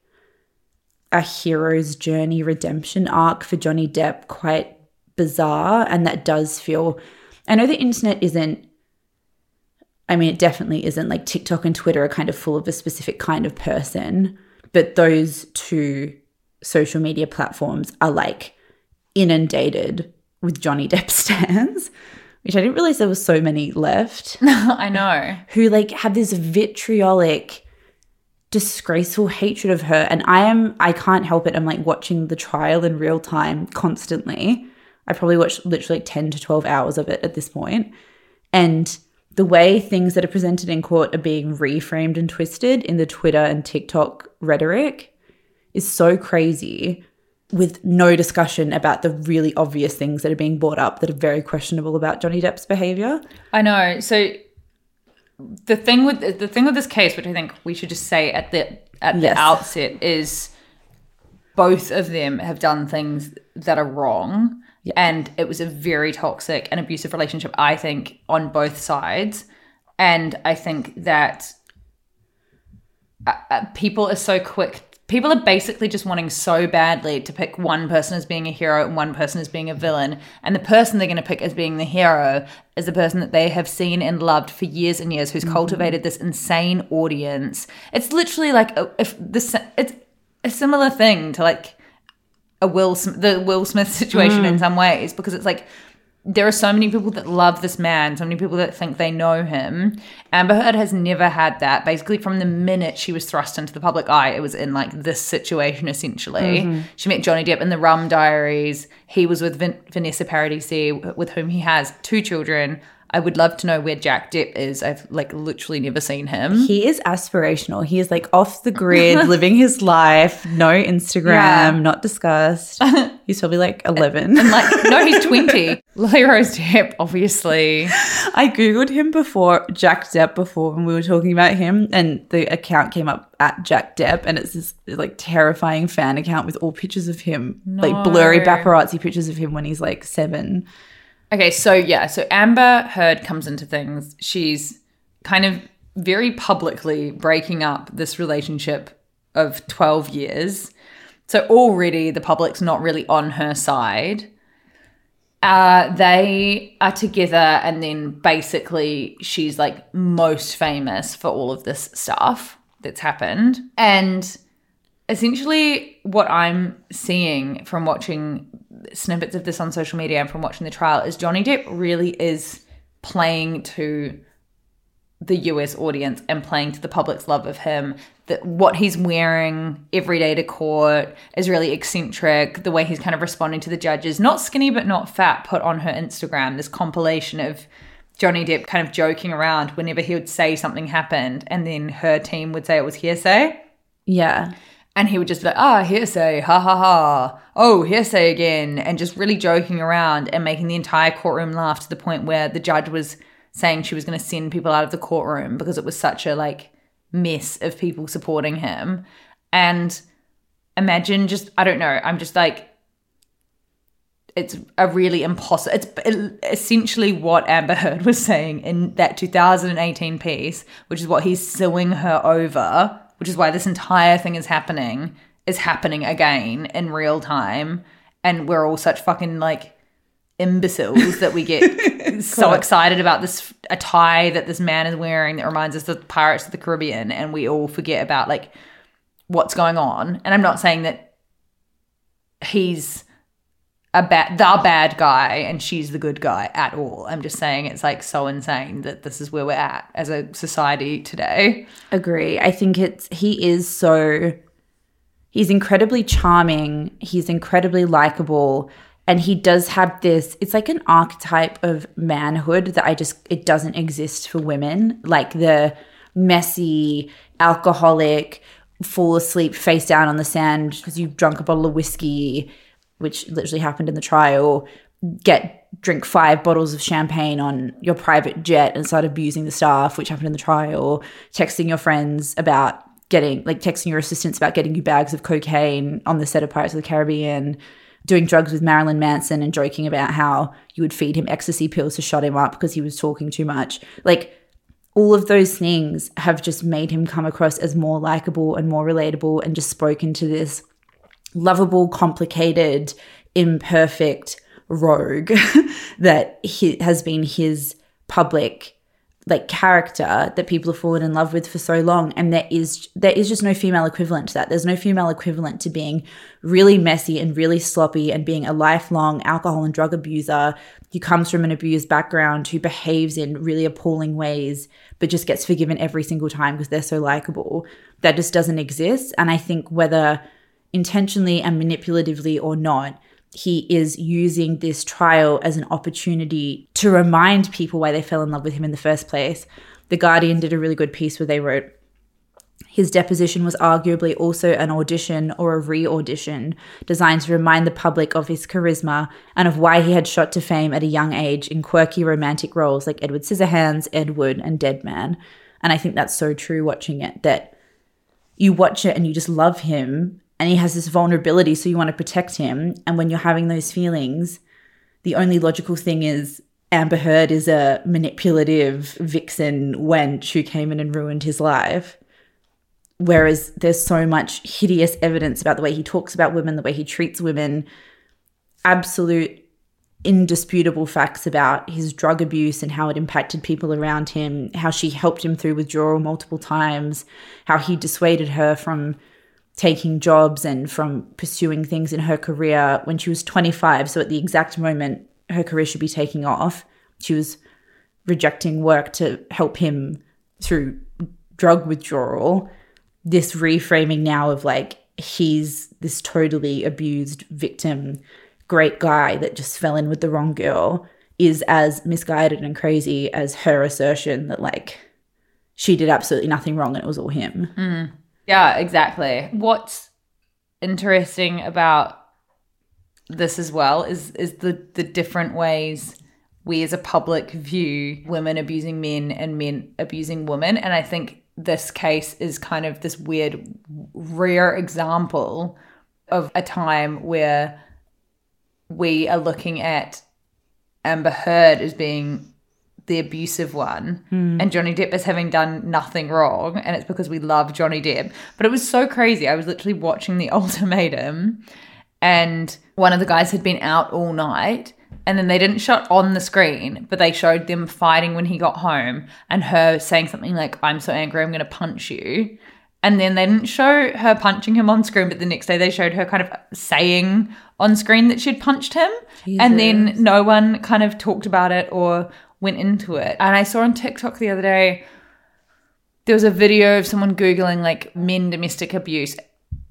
a hero's journey redemption arc for Johnny Depp quite bizarre. And that does feel, I know the internet isn't I mean, it definitely isn't like TikTok and Twitter are kind of full of a specific kind of person, but those two social media platforms are like inundated with Johnny Depp stands, which I didn't realize there was so many left I know. who like have this vitriolic disgraceful hatred of her. And i am i can't help it. I'm like watching the trial in real time constantly. I probably watched literally like 10 to 12 hours of it at this point. And the way things that are presented in court are being reframed and twisted in the twitter and tiktok rhetoric is so crazy with no discussion about the really obvious things that are being brought up that are very questionable about johnny depp's behavior I know. So the thing with the thing with this case, which I think we should just say at the at the Yes. outset, is both of them have done things that are wrong, and it was a very toxic and abusive relationship. I think on both sides, and I think that uh, uh, people are so quick. People are basically just wanting so badly to pick one person as being a hero and one person as being a villain. And the person they're going to pick as being the hero is the person that they have seen and loved for years and years, who's mm-hmm. cultivated this insane audience. It's literally like a, if this it's a similar thing to like a Will the Will Smith situation in mm. some ways because it's like there are so many people that love this man, so many people that think they know him. Amber Heard has never had that. Basically, from the minute she was thrust into the public eye, it was in like this situation essentially. Mm-hmm. She met Johnny Depp in the Rum Diaries. He was with Vin- Vanessa Paradisi, with whom he has two children. I would love to know where Jack Depp is. I've like literally never seen him. He is aspirational. He is like off the grid, living his life, no Instagram, Yeah. not discussed. He's probably like 11. and like, no, he's 20. Lily Rose Depp, obviously. I googled him before Jack Depp before when we were talking about him, and the account came up at Jack Depp, and it's this like terrifying fan account with all pictures of him, like blurry paparazzi pictures of him when he's like seven. Okay, so yeah, so Amber Heard comes into things. She's kind of very publicly breaking up this relationship of 12 years. So already the public's not really on her side. Uh, they are together, and then basically she's like most famous for all of this stuff that's happened. And essentially, what I'm seeing from watching snippets of this on social media and from watching the trial is Johnny Depp really is playing to the US audience and playing to the public's love of him. That what he's wearing every day to court is really eccentric. The way he's kind of responding to the judges, not skinny but not fat, put on her Instagram this compilation of Johnny Depp kind of joking around whenever he would say something happened, and then her team would say it was hearsay. Yeah. And he would just be like, ah, hearsay, ha ha ha. Oh, hearsay again. And just really joking around and making the entire courtroom laugh to the point where the judge was saying she was going to send people out of the courtroom because it was such a like mess of people supporting him. And imagine just, I don't know, I'm just like, it's a really impossible. It's essentially what Amber Heard was saying in that 2018 piece, which is what he's suing her over, which is why this entire thing is happening, is happening again in real time. And we're all such fucking like imbeciles that we get so excited about this a tie that this man is wearing that reminds us of Pirates of the Caribbean, and we all forget about like what's going on. And I'm not saying that he's a bad the bad guy and she's the good guy at all. I'm just saying it's like so insane that this is where we're at as a society today. Agree. I think it's he is so he's incredibly charming, he's incredibly likable, and he does have this it's like an archetype of manhood that I just it doesn't exist for women, like the messy, alcoholic, fall asleep face down on the sand because you've drunk a bottle of whiskey, which literally happened in the trial, get drink five bottles of champagne on your private jet and start abusing the staff, which happened in the trial, texting your friends about getting like texting your assistants about getting you bags of cocaine on the set of Pirates of the Caribbean, doing drugs with Marilyn Manson and joking about how you would feed him ecstasy pills to shut him up because he was talking too much. Like all of those things have just made him come across as more likable and more relatable and just spoken to this lovable, complicated, imperfect rogue that he, has been his public like character that people have fallen in love with for so long. And there is there is just no female equivalent to that. There's no female equivalent to being really messy and really sloppy and being a lifelong alcohol and drug abuser who comes from an abused background who behaves in really appalling ways but just gets forgiven every single time because they're so likable. That just doesn't exist. And i think whether intentionally and manipulatively or not he is using this trial as an opportunity to remind people why they fell in love with him in the first place. The Guardian did a really good piece where they wrote his deposition was arguably also an audition or a re audition designed to remind the public of his charisma and of why he had shot to fame at a young age in quirky romantic roles like Edward Scissorhands, Ed Wood, and Dead Man. And I think that's so true watching it that you watch it and you just love him and he has this vulnerability so you want to protect him and when you're having those feelings the only logical thing is amber heard is a manipulative vixen wench who came in and ruined his life. Whereas there's so much hideous evidence about the way he talks about women the way he treats women absolute indisputable facts about his drug abuse and how it impacted people around him how she helped him through withdrawal multiple times how he dissuaded her from taking jobs and from pursuing things in her career when she was 25. So, at the exact moment her career should be taking off, she was rejecting work to help him through drug withdrawal. This reframing now of like, he's this totally abused victim, great guy that just fell in with the wrong girl is as misguided and crazy as her assertion that like she did absolutely nothing wrong and it was all him. Mm. Yeah, exactly. What's interesting about this as well is is the the different ways we as a public view women abusing men and men abusing women and I think this case is kind of this weird rare example of a time where we are looking at Amber Heard as being the abusive one hmm. and Johnny Depp as having done nothing wrong and it's because we love Johnny Depp. But it was so crazy. I was literally watching the ultimatum and one of the guys had been out all night and then they didn't shot on the screen, but they showed them fighting when he got home and her saying something like, I'm so angry, I'm going to punch you. And then they didn't show her punching him on screen, but the next day they showed her kind of saying on screen that she'd punched him. And then no one kind of talked about it or went into it. And I saw on TikTok the other day, there was a video of someone Googling like men domestic abuse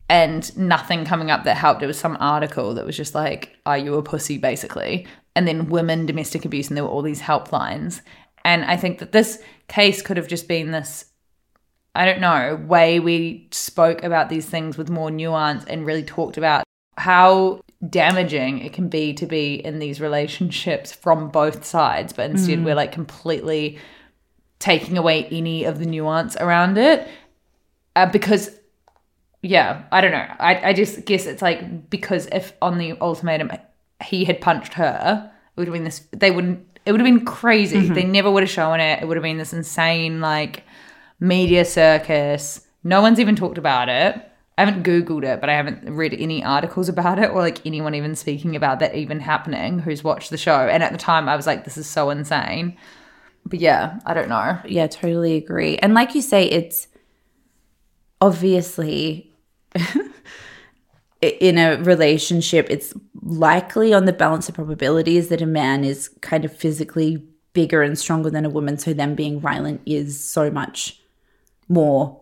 and nothing coming up that helped. It was some article that was just like, Are you a pussy, basically? And then women domestic abuse, and there were all these helplines. And I think that this case could have just been this I don't know, way we spoke about these things with more nuance and really talked about how damaging it can be to be in these relationships from both sides. But instead, we're like completely taking away any of the nuance around it. Uh, because, yeah, I don't know. I, I just guess it's like because if on the ultimatum he had punched her, it would have been this, they wouldn't, it would have been crazy. They never would have shown it. It would have been this insane, like, media circus. No one's even talked about it. I haven't Googled it, but I haven't read any articles about it or like anyone even speaking about that even happening who's watched the show. And at the time, I was like, this is so insane. But yeah, I don't know. Yeah, totally agree. And like you say, it's obviously in a relationship, it's likely on the balance of probabilities that a man is kind of physically bigger and stronger than a woman. So them being violent is so much more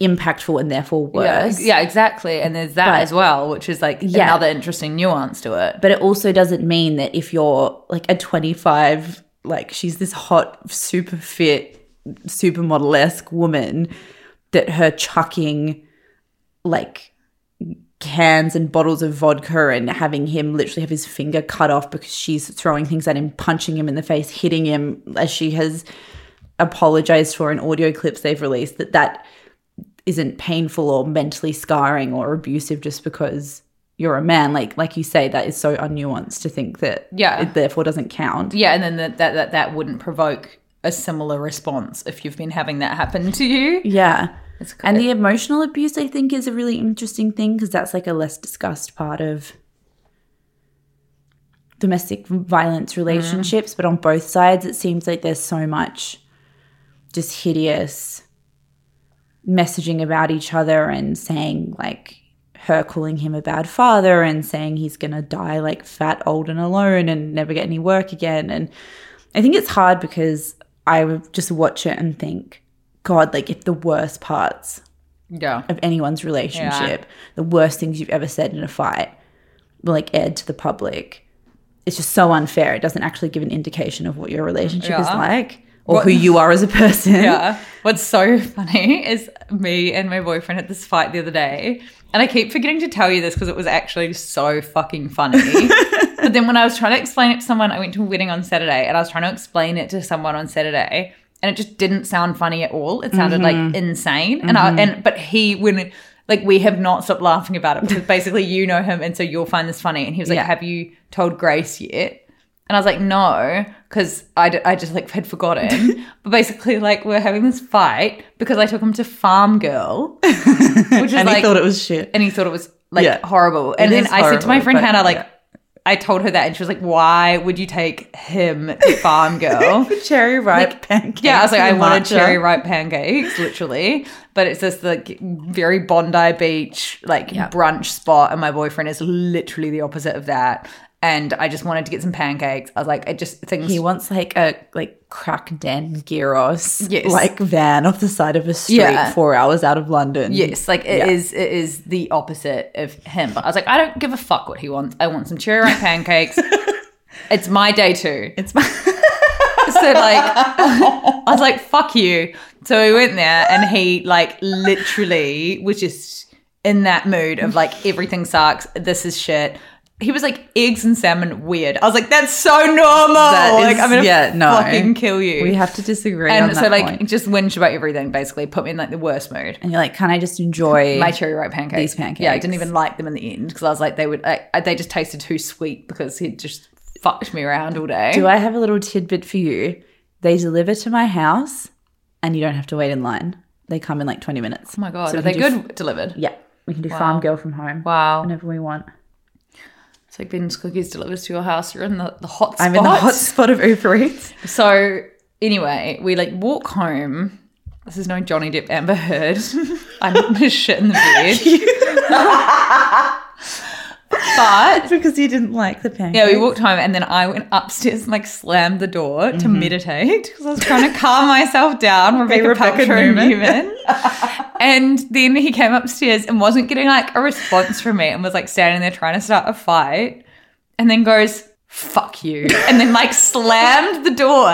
impactful and therefore Yeah, yeah, exactly. And there's that But- as well, which is like Yeah. another interesting nuance to it. But it also doesn't mean that if you're like a 25, like she's this hot, super fit, supermodel esque woman, that her chucking like cans and bottles of vodka and having him literally have his finger cut off because she's throwing things at him, punching him in the face, hitting him as she has apologized for in audio clips they've released, that that isn't painful or mentally scarring or abusive just because you're a man. Like like you say, that is so unnuanced to think that Yeah. it therefore doesn't count. Yeah, and then that that that, that wouldn't provoke a similar response if you've been having that happen to you. Yeah. And the emotional abuse, I think, is a really interesting thing because that's like a less discussed part of domestic violence mm-hmm. relationships. But on both sides, it seems like there's so much just hideous messaging about each other and saying, like, her calling him a bad father and saying he's going to die like fat, old, and alone and never get any work again. And I think it's hard because I would just watch it and think, God, like if the worst parts Yeah. of anyone's relationship, the worst things you've ever said in a fight, were like aired to the public, it's just so unfair. It doesn't actually give an indication of what your relationship is like or who you are as a person. Yeah. What's so funny is me and my boyfriend had this fight the other day. And I keep forgetting to tell you this because it was actually so fucking funny. but then when I was trying to explain it to someone, I went to a wedding on Saturday and I was trying to explain it to someone on Saturday. And it just didn't sound funny at all. It sounded like mm-hmm. insane. And I mm-hmm. and but he when like we have not stopped laughing about it because basically you know him and so you'll find this funny. And he was like, Yeah. Have you told Grace yet? And I was like, no, because I, d- I just like had forgotten. but basically, like we're having this fight because I took him to Farm Girl, which is And like, he thought it was shit. and he thought it was like Yeah. horrible. And then is I said to my friend but, Hannah, like, yeah. I told her that, and she was like, "Why would you take him to Farm Girl?" Cherry ripe pancakes. Yeah, I was like, I and wanted cherry ripe pancakes, literally. But it's this like very Bondi Beach like brunch spot, and my boyfriend is literally the opposite of that. And I just wanted to get some pancakes. I was like, I just things. He wants like a like crack den gyros, Yes. like van off the side of a street, Yeah. four hours out of London. Yes, like it Yeah. is. It is the opposite of him. But I was like, I don't give a fuck what he wants. I want some cherry ripe pancakes. It's my day too. It's my So like, I was like, "Fuck you." So we went there, and he like literally was just in that mood of like everything sucks. This is shit. He was like eggs and salmon weird. I was like, "That's so normal." That like is- I'm gonna yeah, no. fucking kill you. we have to disagree and so like point. just whinge about everything. Basically, put me in like the worst mood. and you're like, can I just enjoy My cherry ripe pancakes. These pancakes. Yeah, I didn't even like them in the end because I was like, they would. I, I- uh, they just tasted too sweet because he just fucked me around all day. Do I have a little tidbit for you? They deliver to my house, and you don't have to wait in line. They come in like 20 minutes. Oh my god, So are they good delivered? Yeah, we can do Wow. farm girl from home. Wow. whenever we want. It's like Ben's cookies delivered to your house. You're in the, the hot spot. I'm in the hot spot of Uber Eats. So anyway, we like walk home. This is no Johnny Depp Amber Heard. I'm just shit in the bed. but because you didn't like the pancakes. yeah, we walked home and then I went upstairs and like slammed the door to Mm-hmm. meditate because I was trying to calm myself down. Rebekah, Rebekah Paltrow Neumann. Neumann. and then he came upstairs and wasn't getting like a response from me and was like standing there trying to start a fight and then goes, fuck you. And then like slammed the door.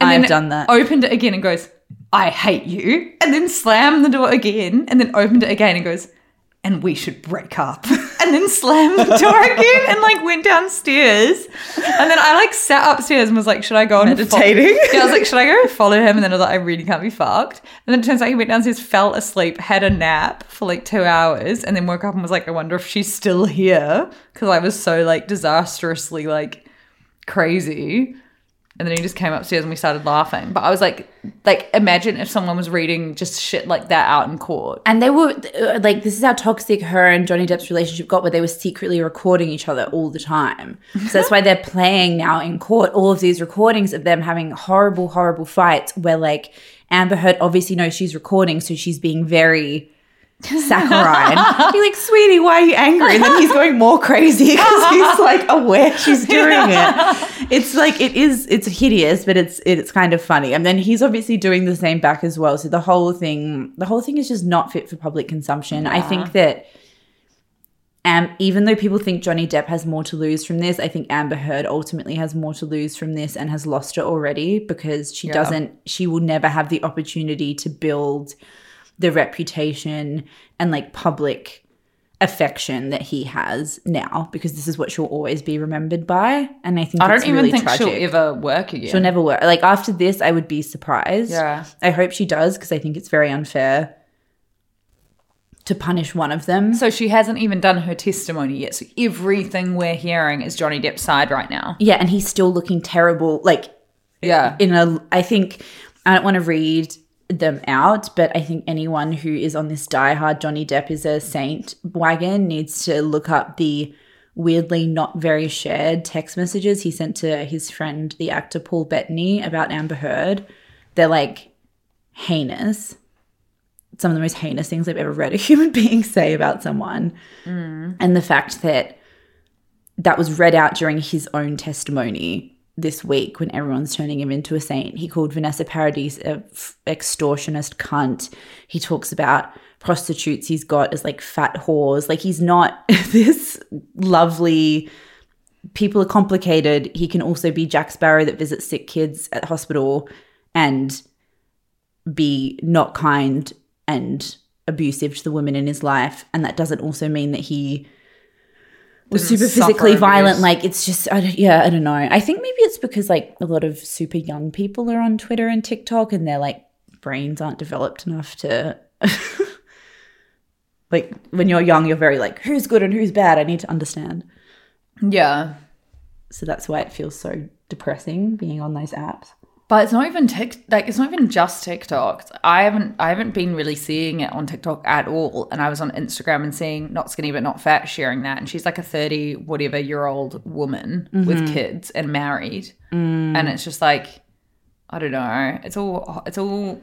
And I've then done that. Opened it again and goes, I hate you. And then slammed the door again and then opened it again and goes, and we should break up. And then slammed the door again and like went downstairs. And then I like sat upstairs and was like, should I go and fo- Meditating. yeah, I was like, should I go follow him? And then I was like, I really can't be fucked. And then it turns out he went downstairs, fell asleep, had a nap for like two hours, and then woke up and was like, I wonder if she's still here. Because I was so like disastrously like crazy. And then he just came upstairs and we started laughing. But I was like, like, imagine if someone was reading just shit like that out in court. And they were uh, like, this is how toxic her and Johnny Depp's relationship got, where they were secretly recording each other all the time. So that's why they're playing now in court all of these recordings of them having horrible, horrible fights where like Amber Heard obviously knows she's recording, so she's being very saccharine. Be like, sweetie, why are you angry? And then he's going more crazy because he's like aware she's doing it. It's like it is. It's hideous, but it's it's kind of funny. And then he's obviously doing the same back as well. So the whole thing, the whole thing is just not fit for public consumption. I think that. Um, even though people think Johnny Depp has more to lose from this, I think Amber Heard ultimately has more to lose from this and has lost it already because she doesn't, she will never have the opportunity to build the reputation and like public affection that he has now because this is what she'll always be remembered by. And I think I don't it's even really think tragic. she'll ever work again. She'll never work. Like after this, I would be surprised. Yeah. I hope she does because I think it's very unfair to punish one of them. So she hasn't even done her testimony yet. So everything we're hearing is Johnny Depp's side right now. Yeah, and he's still looking terrible. Like Yeah. in a I think I don't want to read them out, but I think anyone who is on this diehard Johnny Depp is a saint wagon needs to look up the weirdly not very shared text messages he sent to his friend, the actor Paul Bettany, about Amber Heard. They're like heinous. Some of the most heinous things I've ever read a human being say about someone. Mm. And the fact that that was read out during his own testimony this week when everyone's turning him into a saint. He called Vanessa Paradis a f- extortionist cunt. He talks about prostitutes he's got as like fat whores. Like he's not this lovely. People are complicated. He can also be Jack Sparrow that visits sick kids at hospital and be not kind and abusive to the women in his life. And that doesn't also mean that he was super physically violent. abuse. Like it's just, I don't, yeah, I don't know. I think maybe it's because like a lot of super young people are on Twitter and TikTok, and their like brains aren't developed enough to. like when you're young, you're very like, who's good and who's bad. I need to understand. Yeah. So that's why it feels so depressing being on those apps. But it's not even Tik like it's not even just TikTok. I haven't I haven't been really seeing it on TikTok at all. And I was on Instagram and seeing not skinny but not fat sharing that. And she's like a 30 whatever year old woman with mm-hmm. kids and married. Mm. And it's just like I don't know. It's all it's all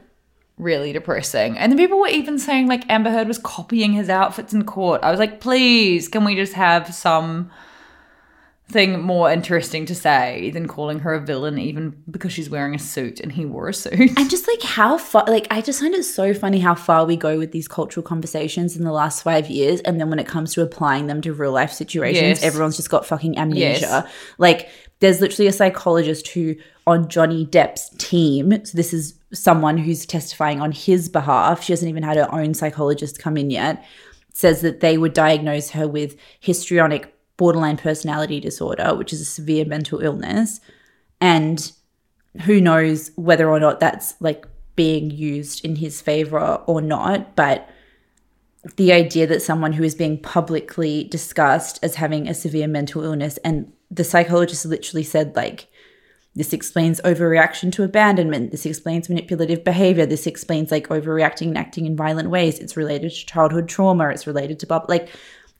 really depressing. And then people were even saying like Amber Heard was copying his outfits in court. I was like, please, can we just have some thing more interesting to say than calling her a villain, even because she's wearing a suit and he wore a suit. And just like how far, like I just find it so funny how far we go with these cultural conversations in the last five years, and then when it comes to applying them to real life situations, Yes. everyone's just got fucking amnesia. Yes. Like there's literally a psychologist who on Johnny Depp's team. So this is someone who's testifying on his behalf. She hasn't even had her own psychologist come in yet. Says that they would diagnose her with histrionic borderline personality disorder, which is a severe mental illness, and who knows whether or not that's like being used in his favor or not but the idea that someone who is being publicly discussed as having a severe mental illness and the psychologist literally said like this explains overreaction to abandonment. This explains manipulative behavior. This explains like overreacting and acting in violent ways. It's related to childhood trauma. It's related to like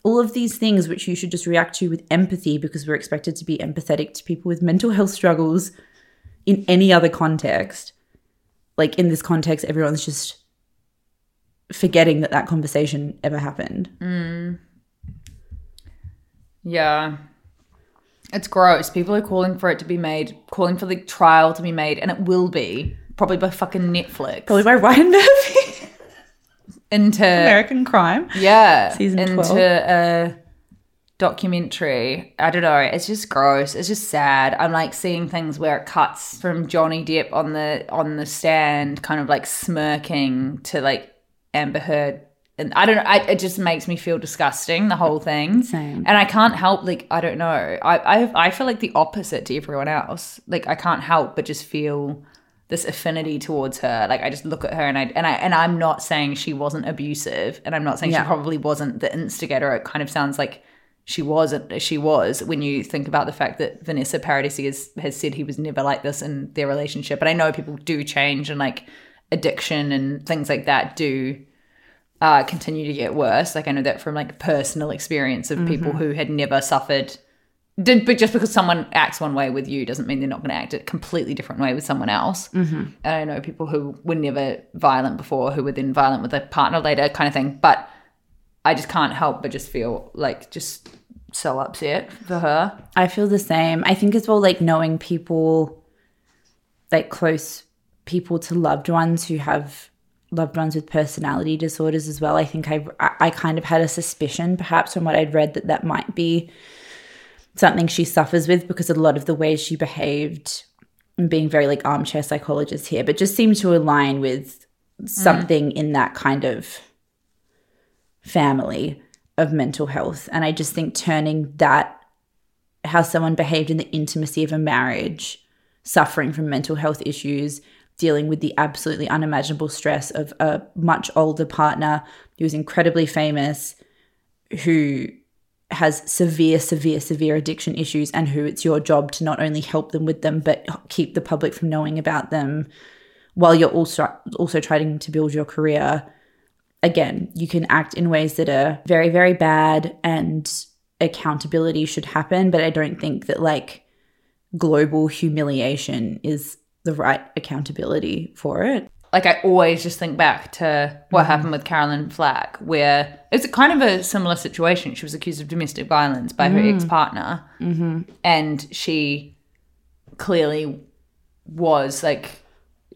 all of these things which you should just react to with empathy because we're expected to be empathetic to people with mental health struggles in any other context like in this context everyone's just forgetting that that conversation ever happened mm. Yeah. It's gross. People are calling for it to be made, calling for the trial to be made, and it will be probably by fucking Netflix. probably by ryan murphy into american crime yeah, Season into 12. a documentary. I don't know. It's just gross. It's just sad. I'm like seeing things where it cuts from Johnny Depp on the on the stand, kind of like smirking to like Amber Heard. And I don't know. I, it just makes me feel disgusting. The whole thing. Same. And I can't help. Like I don't know. I I I feel like the opposite to everyone else. Like I can't help but just feel this affinity towards her. Like I just look at her and I and I and I'm not saying she wasn't abusive, and I'm not saying Yeah. she probably wasn't the instigator. It kind of sounds like she wasn't. She was when you think about the fact that Vanessa Paradisi has has said he was never like this in their relationship. But I know people do change and like addiction and things like that do uh, continue to get worse. Like I know that from like personal experience of people who had never suffered. Did, but just because someone acts one way with you doesn't mean they're not going to act a completely different way with someone else. Mm-hmm. And I know people who were never violent before, who were then violent with a partner later, kind of thing. But I just can't help but just feel like just so upset for her. I feel the same. I think as well, like knowing people, like close people to loved ones who have loved ones with personality disorders as well. I think I I kind of had a suspicion, perhaps from what I'd read, that that might be something she suffers with because a lot of the ways she behaved, and being very like armchair psychologist here, but just seemed to align with mm. something in that kind of family of mental health. And I just think turning that, how someone behaved in the intimacy of a marriage, suffering from mental health issues, dealing with the absolutely unimaginable stress of a much older partner who's incredibly famous, who has severe, severe, severe addiction issues, and who it's your job to not only help them with them, but keep the public from knowing about them while you're also also trying to build your career again, you can act in ways that are very, very bad and accountability should happen. But I don't think that like global humiliation is the right accountability for it. Like I always just think back to what mm-hmm. happened with Caroline Flack, where it's kind of a similar situation. She was accused of domestic violence by her mm. ex partner, mm-hmm. and she clearly was like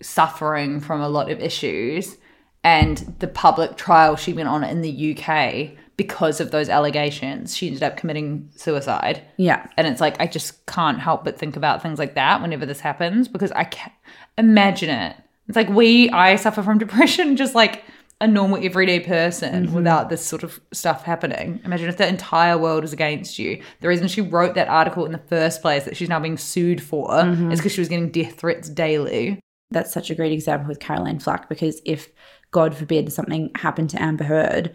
suffering from a lot of issues. And the public trial she went on in the UK because of those allegations, she ended up committing suicide. Yeah. And it's like, I just can't help but think about things like that whenever this happens because I can't imagine it. It's like we, I suffer from depression just like a normal everyday person mm-hmm. without this sort of stuff happening. Imagine if the entire world is against you. The reason she wrote that article in the first place that she's now being sued for mm-hmm. is because she was getting death threats daily. That's such a great example with Caroline Flack because if, God forbid, something happened to Amber Heard,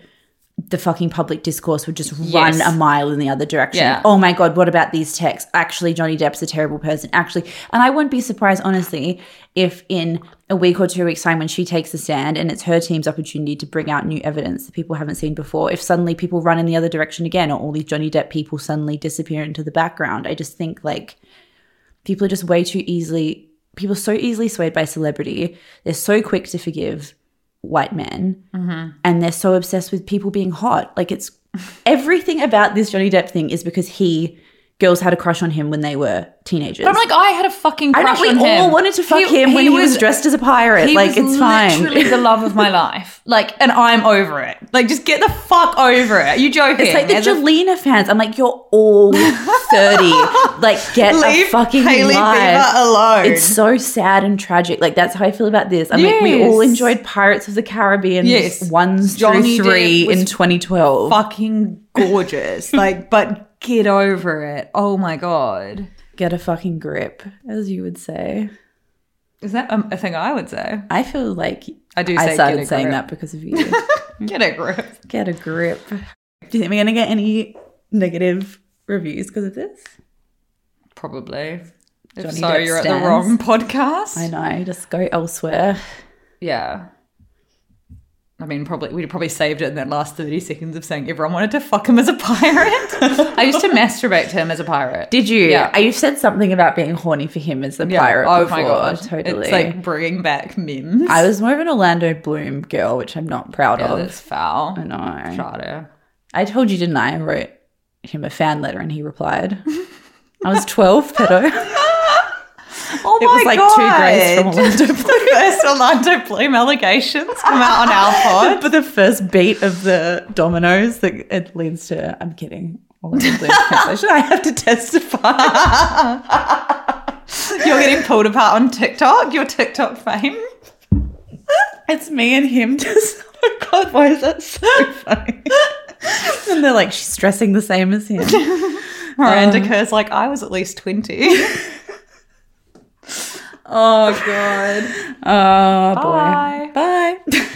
the fucking public discourse would just run a mile in the other direction. Yeah. Oh my God, what about these texts? Actually, Johnny Depp's a terrible person. Actually, and I wouldn't be surprised, honestly, if in a week or two weeks' time when she takes the stand and it's her team's opportunity to bring out new evidence that people haven't seen before, if suddenly people run in the other direction again or all these Johnny Depp people suddenly disappear into the background. I just think like people are just way too easily people are so easily swayed by celebrity. They're so quick to forgive white men, mm-hmm. and they're so obsessed with people being hot. Like it's everything about this Johnny Depp thing is because he girls had a crush on him when they were teenagers. But I'm like, I had a fucking I crush know we on him. all wanted to fuck He- him when he he was, dressed as a pirate. He like was it's fine. Literally the love of my life. Like, and I'm over it. Like, just get the fuck over it. You joking? It's like the a- Jelena fans. I'm like, you're all 30. like, get a fucking Hailey life. Bieber alone. It's so sad and tragic. Like, that's how I feel about this. I'm like, we all Yes. enjoyed Pirates of the Caribbean Yes. Johnny through three Depp was in 2012. fucking gorgeous. like, but get over it. Oh my god. Get a fucking grip, as you would say. Is that a, a thing I would say? I feel like I do I started saying that because of you. Get a grip. Get a grip. Do you think we're going to get any negative reviews because of this? Probably. If Johnny so, Depp you're at the wrong podcast. I know. Just go elsewhere. Yeah. I mean, probably we'd probably saved it in that last 30 seconds of saying everyone wanted to fuck him as a pirate. I used to masturbate to him as a pirate. Did you? Yeah. You said something about being horny for him as a Yeah. pirate. Oh before. my god. Totally. It's like bringing back memes. I was more of an Orlando Bloom girl, which I'm not proud yeah, of. that's foul. I know. Shada. I told you, didn't I? I wrote him a fan letter and he replied. I was 12, pedo. Oh It was like two grays from Orlando Bloom. the first Orlando Bloom allegations come out on our pod. but the first beat of the dominoes that it leads to, I'm kidding. Orlando Bloom cancellation. I have to testify. You're getting pulled apart on TikTok, your TikTok fame. It's me and him just, oh God, why is that so funny? and they're like, she's dressing the same as him. Miranda Um, Kerr's like, I was at least 20. Oh God. Oh boy. Bye. Bye.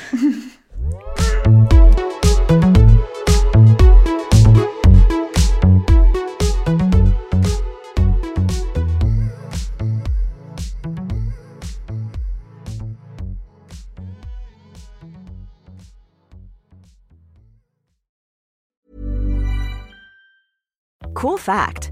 Cool fact